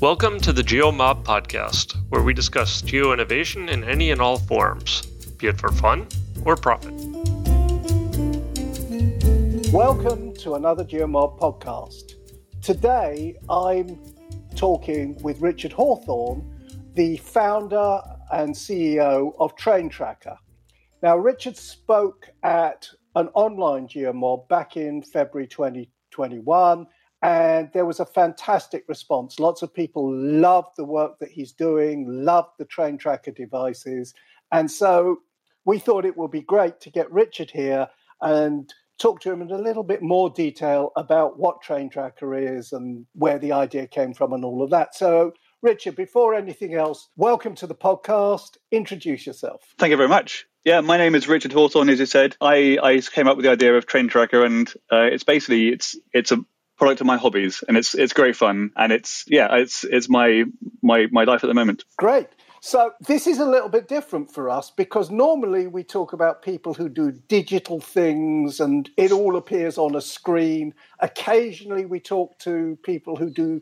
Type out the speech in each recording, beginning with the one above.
Welcome to the GeoMob podcast, where we discuss geo innovation in any and all forms, be it for fun or profit. Welcome to another GeoMob podcast. Today I'm talking with Richard Hawthorne, the founder and CEO of Train Tracker. Now, Richard spoke at an online GeoMob back in February 2021 and there was a fantastic response. Lots of people loved the work that he's doing, loved the train tracker devices. And so we thought it would be great to get Richard here and talk to him in a little bit more detail about what train tracker is and where the idea came from and all of that. So Richard, before anything else, welcome to the podcast. Introduce yourself. Thank you very much. Yeah, my name is Richard Hawthorne, as you said. I, I came up with the idea of Train Tracker, and uh, it's basically it's it's a product of my hobbies, and it's it's great fun, and it's yeah, it's it's my my my life at the moment. Great. So this is a little bit different for us because normally we talk about people who do digital things and it all appears on a screen. Occasionally we talk to people who do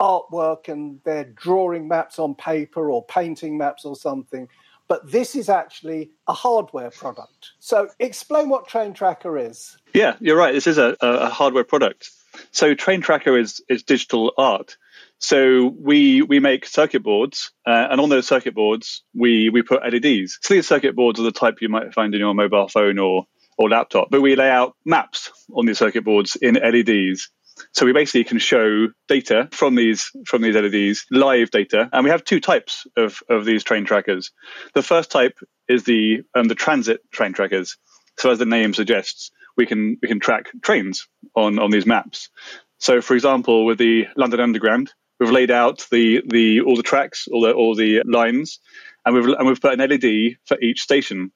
artwork and they're drawing maps on paper or painting maps or something. But this is actually a hardware product. So explain what Train Tracker is. Yeah, you're right. This is a, a hardware product. So Train Tracker is is digital art. So we we make circuit boards, uh, and on those circuit boards we we put LEDs. So these circuit boards are the type you might find in your mobile phone or or laptop. But we lay out maps on these circuit boards in LEDs. So we basically can show data from these from these LEDs, live data, and we have two types of, of these train trackers. The first type is the um, the transit train trackers. So as the name suggests, we can we can track trains on on these maps. So, for example, with the London Underground, we've laid out the the all the tracks, all the all the lines, and we've and we've put an LED for each station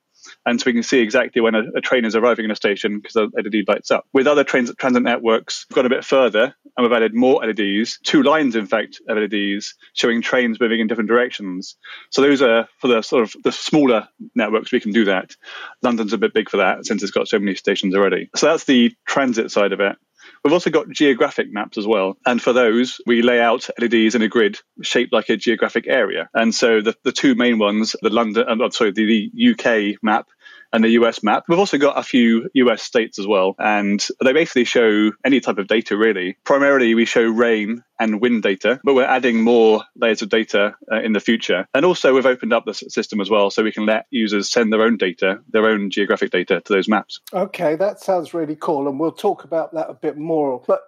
and so we can see exactly when a, a train is arriving in a station because the LED lights up. With other trains, transit networks, we've gone a bit further and we've added more LEDs, two lines, in fact, of LEDs showing trains moving in different directions. So those are for the sort of the smaller networks, we can do that. London's a bit big for that since it's got so many stations already. So that's the transit side of it. We've also got geographic maps as well. And for those, we lay out LEDs in a grid shaped like a geographic area. And so the, the two main ones, the London, uh, sorry, the, the UK map and the US map. We've also got a few US states as well, and they basically show any type of data really. Primarily, we show rain and wind data, but we're adding more layers of data uh, in the future. And also, we've opened up the system as well, so we can let users send their own data, their own geographic data to those maps. Okay, that sounds really cool, and we'll talk about that a bit more. But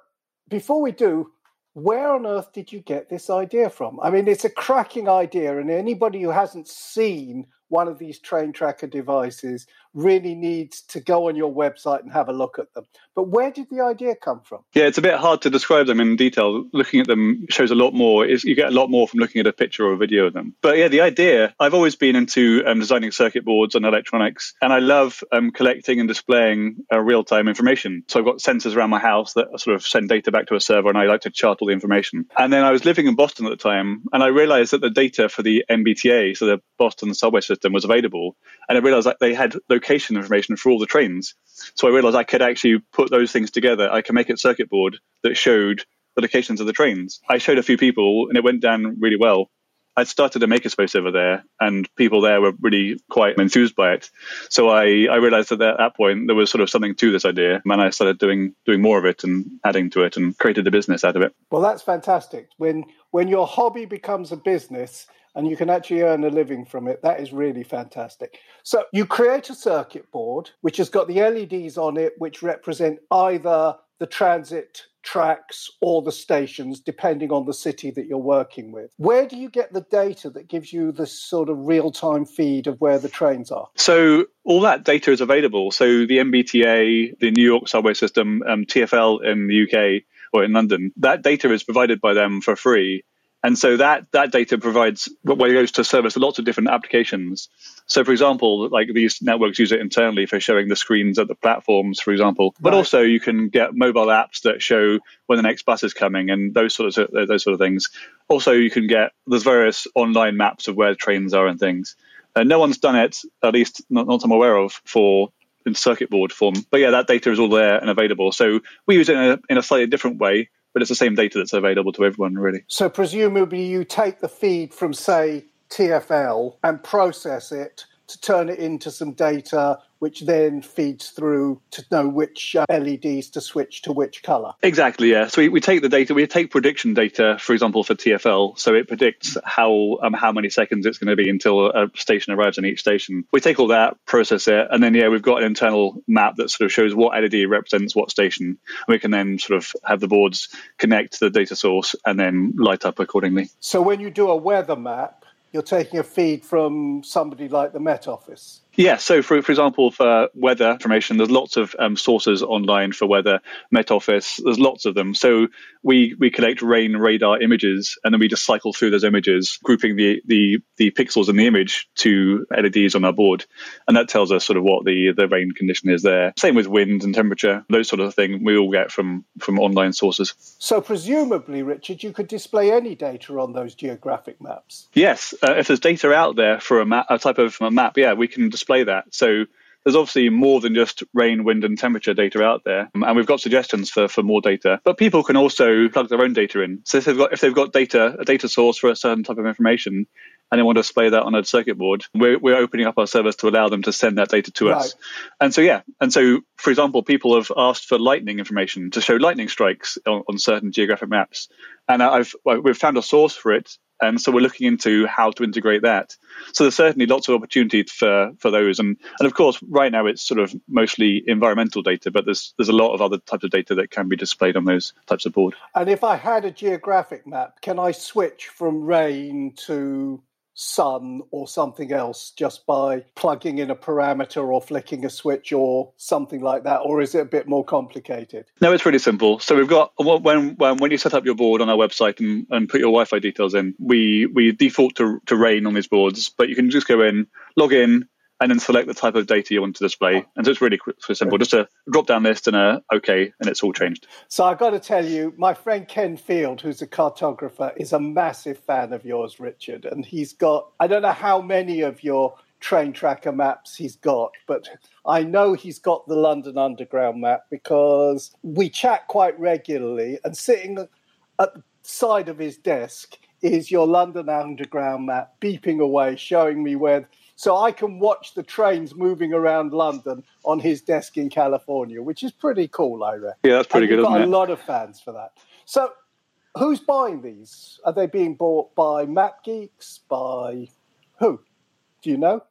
before we do, where on earth did you get this idea from? I mean, it's a cracking idea, and anybody who hasn't seen one of these train tracker devices really needs to go on your website and have a look at them. But where did the idea come from? Yeah, it's a bit hard to describe them in detail. Looking at them shows a lot more. It's, you get a lot more from looking at a picture or a video of them. But yeah, the idea I've always been into um, designing circuit boards and electronics, and I love um, collecting and displaying uh, real time information. So I've got sensors around my house that sort of send data back to a server, and I like to chart all the information. And then I was living in Boston at the time, and I realized that the data for the MBTA, so the Boston subway system, was available. And I realized that they had location information for all the trains. So I realized I could actually put those things together. I can make a circuit board that showed the locations of the trains. I showed a few people and it went down really well. I'd started a makerspace over there, and people there were really quite enthused by it. So I, I realized that at that point there was sort of something to this idea, and I started doing doing more of it and adding to it, and created a business out of it. Well, that's fantastic. When when your hobby becomes a business, and you can actually earn a living from it. That is really fantastic. So you create a circuit board which has got the LEDs on it, which represent either the transit tracks or the stations, depending on the city that you're working with. Where do you get the data that gives you the sort of real time feed of where the trains are? So, all that data is available. So, the MBTA, the New York subway system, um, TFL in the UK or in London, that data is provided by them for free. And so that that data provides well, it goes to service lots of different applications. So, for example, like these networks use it internally for showing the screens at the platforms, for example. But right. also, you can get mobile apps that show when the next bus is coming and those sort of those sort of things. Also, you can get there's various online maps of where trains are and things. And no one's done it, at least not, not I'm aware of, for in circuit board form. But yeah, that data is all there and available. So we use it in a, in a slightly different way but it's the same data that's available to everyone, really. So presumably, you take the feed from, say, TFL and process it to turn it into some data which then feeds through to know which uh, LEDs to switch to which color. Exactly, yeah. So we, we take the data, we take prediction data, for example, for TFL. So it predicts how um, how many seconds it's going to be until a station arrives in each station. We take all that, process it, and then, yeah, we've got an internal map that sort of shows what LED represents what station. We can then sort of have the boards connect to the data source and then light up accordingly. So when you do a weather map, you're taking a feed from somebody like the Met Office. Yeah, so for, for example, for weather information, there's lots of um, sources online for weather. Met Office, there's lots of them. So we, we collect rain radar images and then we just cycle through those images, grouping the, the, the pixels in the image to LEDs on our board. And that tells us sort of what the, the rain condition is there. Same with wind and temperature, those sort of thing we all get from, from online sources. So presumably, Richard, you could display any data on those geographic maps. Yes, uh, if there's data out there for a, map, a type of a map, yeah, we can display that. So there's obviously more than just rain, wind, and temperature data out there, um, and we've got suggestions for, for more data. But people can also plug their own data in. So if they've got if they've got data, a data source for a certain type of information, and they want to display that on a circuit board, we're, we're opening up our servers to allow them to send that data to right. us. And so, yeah. And so, for example, people have asked for lightning information to show lightning strikes on, on certain geographic maps. And I've, we've found a source for it and so we're looking into how to integrate that. So there's certainly lots of opportunity for, for those. And, and of course, right now it's sort of mostly environmental data, but there's, there's a lot of other types of data that can be displayed on those types of board. And if I had a geographic map, can I switch from rain to sun or something else just by plugging in a parameter or flicking a switch or something like that or is it a bit more complicated? No it's really simple. So we've got when when, when you set up your board on our website and, and put your wi-fi details in we we default to, to rain on these boards but you can just go in log in and then select the type of data you want to display. And so it's really simple, just a drop down list and a OK, and it's all changed. So I've got to tell you, my friend Ken Field, who's a cartographer, is a massive fan of yours, Richard. And he's got, I don't know how many of your train tracker maps he's got, but I know he's got the London Underground map because we chat quite regularly and sitting at the side of his desk is your London Underground map beeping away, showing me where so I can watch the trains moving around London on his desk in California, which is pretty cool, I reckon. Yeah, that's pretty and good. You've got a lot of fans for that. So, who's buying these? Are they being bought by map geeks? By who? Do you know?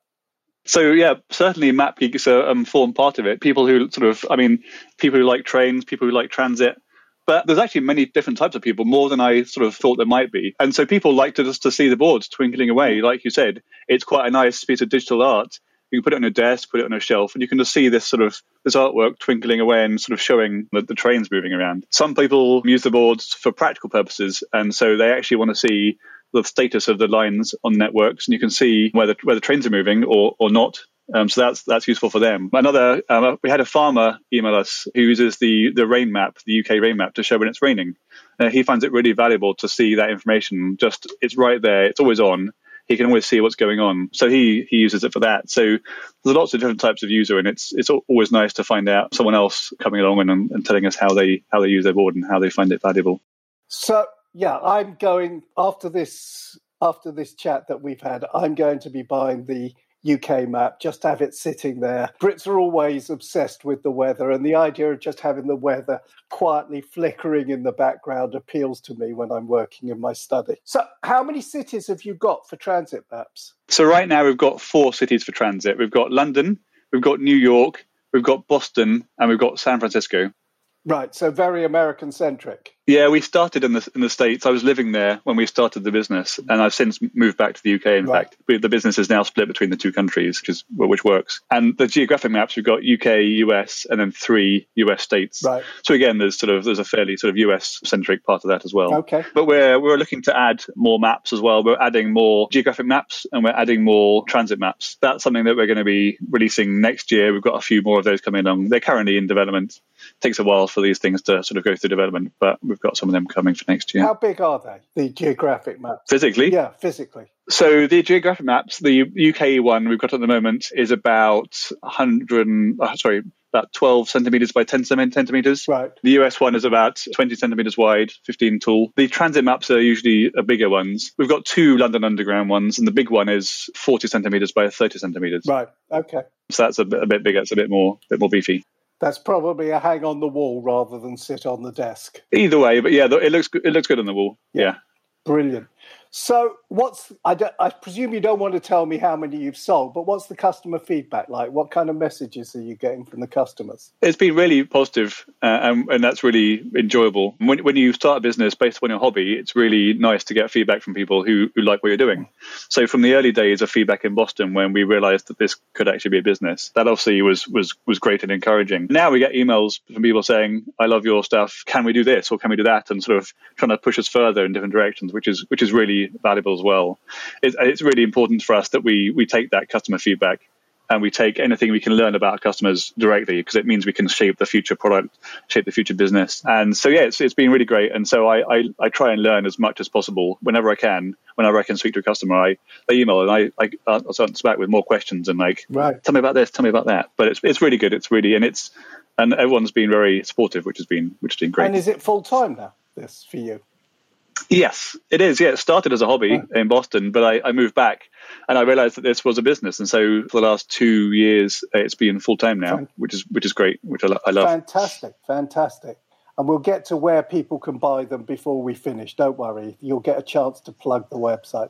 So yeah, certainly map geeks are um, form part of it. People who sort of, I mean, people who like trains, people who like transit, but there's actually many different types of people, more than I sort of thought there might be. And so people like to just to see the boards twinkling away. Mm. Like you said, it's quite a nice piece of digital art. You can put it on a desk, put it on a shelf, and you can just see this sort of this artwork twinkling away and sort of showing the, the trains moving around. Some people use the boards for practical purposes, and so they actually want to see the status of the lines on networks, and you can see whether where the trains are moving or or not. Um, so that's that's useful for them. Another, um, we had a farmer email us who uses the the rain map, the UK rain map, to show when it's raining. Uh, he finds it really valuable to see that information. Just it's right there, it's always on. He can always see what's going on. So he he uses it for that. So there's lots of different types of user, and it's it's always nice to find out someone else coming along and, and telling us how they how they use their board and how they find it valuable. So yeah, I'm going after this after this chat that we've had. I'm going to be buying the UK map, just have it sitting there. Brits are always obsessed with the weather, and the idea of just having the weather quietly flickering in the background appeals to me when I'm working in my study. So, how many cities have you got for transit maps? So, right now we've got four cities for transit. We've got London, we've got New York, we've got Boston, and we've got San Francisco. Right, so very American centric. Yeah, we started in the in the states. I was living there when we started the business, and I've since moved back to the UK. In right. fact, the business is now split between the two countries, which is which works. And the geographic maps we've got UK, US, and then three US states. Right. So again, there's sort of there's a fairly sort of US centric part of that as well. Okay. But we're we're looking to add more maps as well. We're adding more geographic maps and we're adding more transit maps. That's something that we're going to be releasing next year. We've got a few more of those coming along. They're currently in development. It takes a while for these things to sort of go through development, but we've got some of them coming for next year. How big are they, the geographic maps? Physically? Yeah, physically. So the geographic maps, the UK one we've got at the moment is about 100, uh, sorry, about 12 centimeters by 10 centimeters. Right. The US one is about 20 centimeters wide, 15 tall. The transit maps are usually bigger ones. We've got two London Underground ones, and the big one is 40 centimeters by 30 centimeters. Right. Okay. So that's a bit, a bit bigger. It's a bit more, bit more beefy. That's probably a hang on the wall rather than sit on the desk. Either way, but yeah, it looks it looks good on the wall. Yeah. Brilliant. So, what's I, I, presume you don't want to tell me how many you've sold, but what's the customer feedback like? What kind of messages are you getting from the customers? It's been really positive, uh, and, and, that's really enjoyable. When, when you start a business based on your hobby, it's really nice to get feedback from people who, who like what you're doing. So, from the early days of feedback in Boston, when we realized that this could actually be a business, that obviously was was was great and encouraging. Now we get emails from people saying, "I love your stuff. Can we do this or can we do that?" and sort of trying to push us further in different directions, which is which is really valuable as well. It, it's really important for us that we we take that customer feedback and we take anything we can learn about our customers directly because it means we can shape the future product, shape the future business. And so, yeah, it's, it's been really great. And so I, I, I try and learn as much as possible whenever I can. Whenever I can speak to a customer, I, I email and I, I answer back with more questions and like, right. tell me about this, tell me about that. But it's, it's really good. It's really, and it's, and everyone's been very supportive, which has been, which has been great. And is it full time now, this for you? Yes, it is. Yeah, it started as a hobby oh. in Boston, but I, I, moved back and I realized that this was a business, and so for the last two years, uh, it's been full time now, which is which is great, which I, I love. Fantastic, fantastic. And we'll get to where people can buy them before we finish. Don't worry, you'll get a chance to plug the website.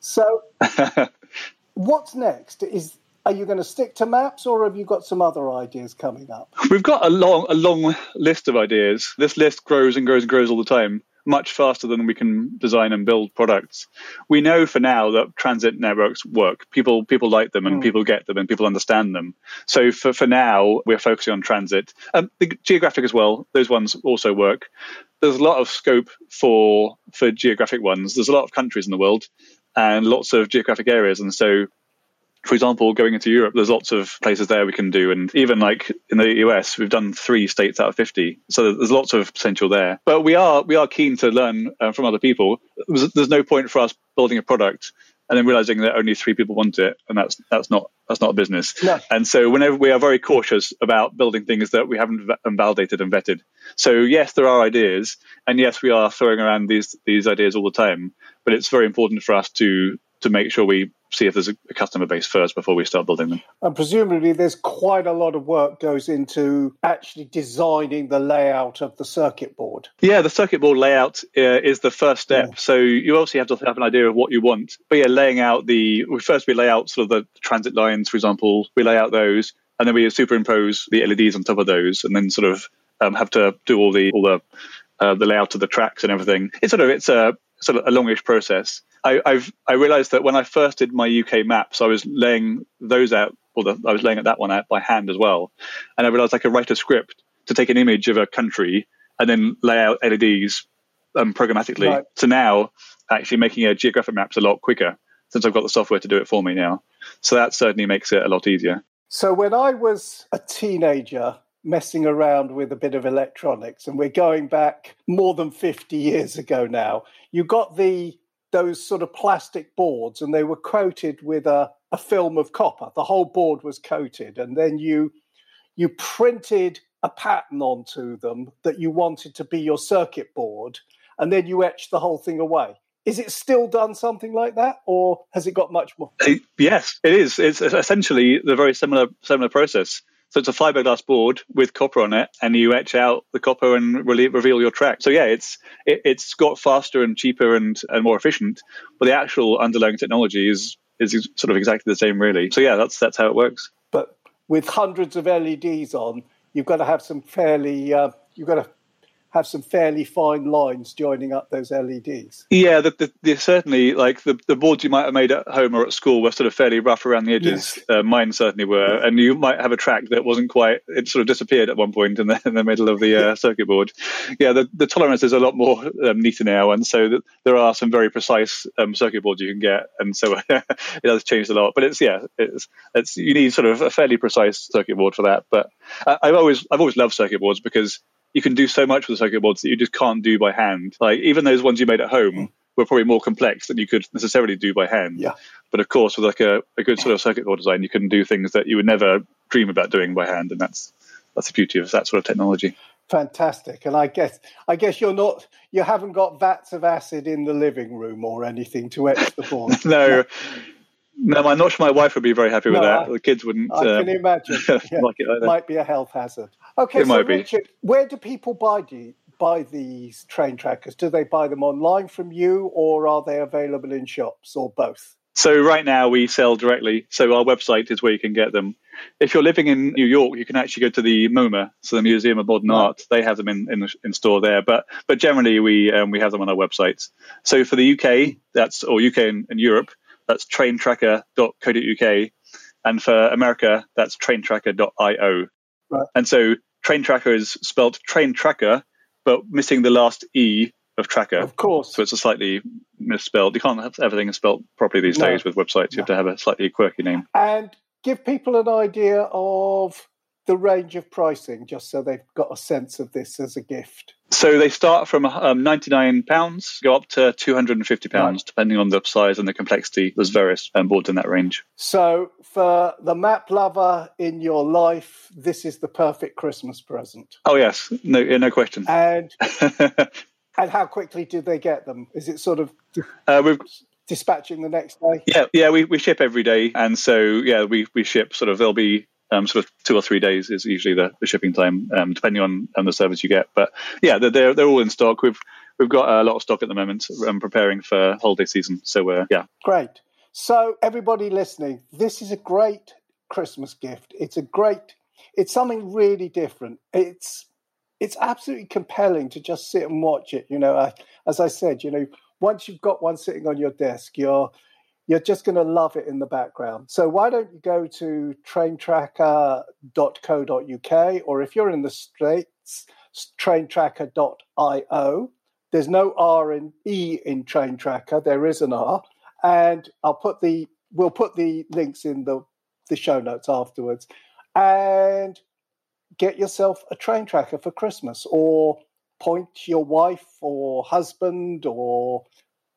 So, what's next? Is are you going to stick to maps, or have you got some other ideas coming up? We've got a long a long list of ideas. This list grows and grows and grows all the time much faster than we can design and build products. We know for now that transit networks work. People people like them and mm. people get them and people understand them. So for, for now, we're focusing on transit. Um, the geographic as well. Those ones also work. There's a lot of scope for for geographic ones. There's a lot of countries in the world and lots of geographic areas, and so for example, going into Europe, there's lots of places there we can do. And even like in the US, we've done three states out of 50. So there's lots of potential there. But we are, we are keen to learn uh, from other people. There's, no point for us building a product and then realizing that only three people want it. And that's, that's not, that's not a business. No. And so whenever we are very cautious about building things that we haven't validated and vetted. So yes, there are ideas and yes, we are throwing around these, these ideas all the time, but it's very important for us to, to make sure we see if there's a, customer base first before we start building them. And presumably, there's quite a lot of work goes into actually designing the layout of the circuit board. Yeah, the circuit board layout uh, is the first step. Yeah. So you obviously have to have an idea of what you want. But yeah, laying out the we first we lay out sort of the transit lines, for example, we lay out those, and then we superimpose the LEDs on top of those, and then sort of um, have to do all the all the uh, the layout of the tracks and everything. It's sort of it's a sort of a longish process. I, I've I realized that when I first did my UK maps, I was laying those out, or the, I was laying that one out by hand as well, and I realized I could write a script to take an image of a country and then lay out LEDs um, programmatically. Right. So now, actually making a geographic map's a lot quicker since I've got the software to do it for me now. So that certainly makes it a lot easier. So when I was a teenager, messing around with a bit of electronics and we're going back more than 50 years ago now you got the those sort of plastic boards and they were coated with a, a film of copper. The whole board was coated, and then you you printed a pattern onto them that you wanted to be your circuit board, and then you etched the whole thing away. Is it still done something like that, or has it got much more? Yes, it is. It's essentially the very similar similar process. So it's a fiberglass board with copper on it, and you etch out the copper and re- reveal your track. So yeah, it's it, has got faster and cheaper and, and more efficient, but the actual underlying technology is is sort of exactly the same, really. So yeah, that's that's how it works. But with hundreds of LEDs on, you've got to have some fairly uh, you've got to have some fairly fine lines joining up those LEDs. Yeah, the, the, the, certainly like the, the boards you might have made at home or at school were sort of fairly rough around the edges. Yes. Uh, mine certainly were, and you might have a track that wasn't quite. It sort of disappeared at one point in the, in the middle of the uh, circuit board. Yeah, the, the tolerance is a lot more um, neater now, and so the, there are some very precise um, circuit boards you can get, and so it has changed a lot. But it's yeah, it's it's you need sort of a fairly precise circuit board for that. But uh, I've always I've always loved circuit boards because you can do so much with the circuit boards that you just can't do by hand. Like even those ones you made at home mm. were probably more complex than you could necessarily do by hand. Yeah. But of course, with like a, a good sort of circuit board design, you can do things that you would never dream about doing by hand, and that's that's the beauty of that sort of technology. Fantastic, and I guess I guess you're not you haven't got vats of acid in the living room or anything to etch the board. no, no, I'm not sure my wife would be very happy with no, that. I, the kids wouldn't. I um, can imagine. Yeah, like it might be a health hazard. Okay, it so Richard, where do people buy buy these train trackers? Do they buy them online from you, or are they available in shops, or both? So right now we sell directly. So our website is where you can get them. If you're living in New York, you can actually go to the MoMA, so the Museum of Modern Art. They have them in, in, in store there, but but generally we um, we have them on our websites. So for the UK, that's or UK and, and Europe, that's traintrackr.co.uk, and for America, that's traintrackr.io. Right. And so train tracker is spelled train tracker, but missing the last e of tracker. Of course. So it's a slightly misspelled. You can't have everything spelled properly these no. days with websites. You no. have to have a slightly quirky name. And give people an idea of the range of pricing, just so they've got a sense of this as a gift. So they start from um, £99, go up to £250, right. depending on the size and the complexity. There's various um, boards in that range. So for the map lover in your life, this is the perfect Christmas present. Oh, yes. No, no question. And And how quickly do they get them? Is it sort of uh, we've, dispatching the next day? Yeah, yeah, we, we ship every day, and so yeah, we we ship sort of. There'll be um, sort of two or three days is usually the, the shipping time, um, depending on, on the service you get. But yeah, they're, they're, they're all in stock. We've we've got a lot of stock at the moment. I'm um, preparing for holiday season, so we're yeah. Great. So everybody listening, this is a great Christmas gift. It's a great. It's something really different. It's it's absolutely compelling to just sit and watch it. You know, I, as I said, you know, once you've got one sitting on your desk, you're you're just going to love it in the background. So why don't you go to traintrackr.co.uk or if you're in the States, traintrackr.io. There's no R in E in Train Tracker. There is an R. And I'll put the we'll put the links in the the show notes afterwards. And get yourself a train tracker for Christmas or point your wife or husband or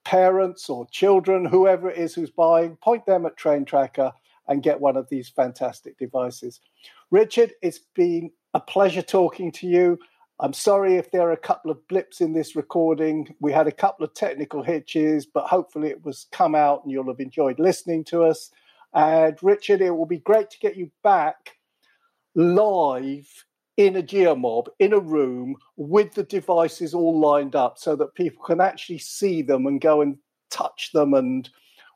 parents or children, whoever it is who's buying, point them at Train Tracker and get one of these fantastic devices. Richard, it's been a pleasure talking to you. I'm sorry if there are a couple of blips in this recording. We had a couple of technical hitches, but hopefully it was come out and you'll have enjoyed listening to us. And Richard, it will be great to get you back live in a geomob in a room with the devices all lined up so that people can actually see them and go and touch them and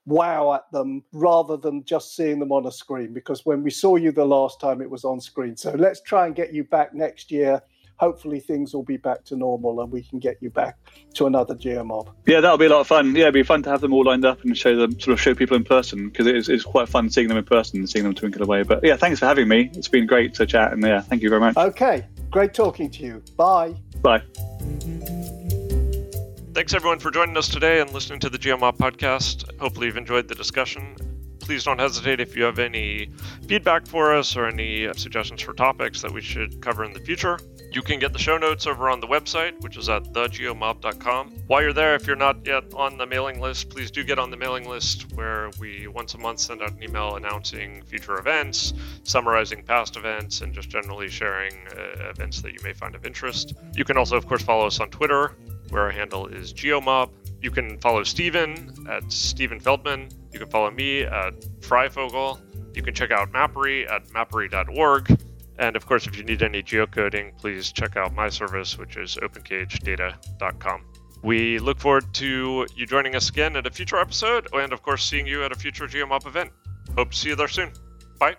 wow at them rather than just seeing them on a screen. Because when we saw you the last time it was on screen. So let's try and get you back next year hopefully things will be back to normal and we can get you back to another geomob. Yeah, that'll be a lot of fun. Yeah, it'd be fun to have them all lined up and show them, sort of show people in person because it is, it's quite fun seeing them in person and seeing them twinkle away. But yeah, thanks for having me. It's been great to chat and yeah, thank you very much. Okay, great talking to you. Bye. Bye. Thanks everyone for joining us today and listening to the GeoMob podcast. Hopefully you've enjoyed the discussion please don't hesitate if you have any feedback for us or any suggestions for topics that we should cover in the future. You can get the show notes over on the website, which is at thegeomob.com. While you're there, if you're not yet on the mailing list, please do get on the mailing list where we once a month send out an email announcing future events, summarizing past events, and just generally sharing uh, events that you may find of interest. You can also, of course, follow us on Twitter, where our handle is geomob. You can follow Steven at Steven Feldman. You can follow me at Freyfogle. You can check out Mappery at mappery.org. And of course, if you need any geocoding, please check out my service, which is opencagedata.com. We look forward to you joining us again at a future episode, and of course, seeing you at a future GeoMob event. Hope to see you there soon. Bye.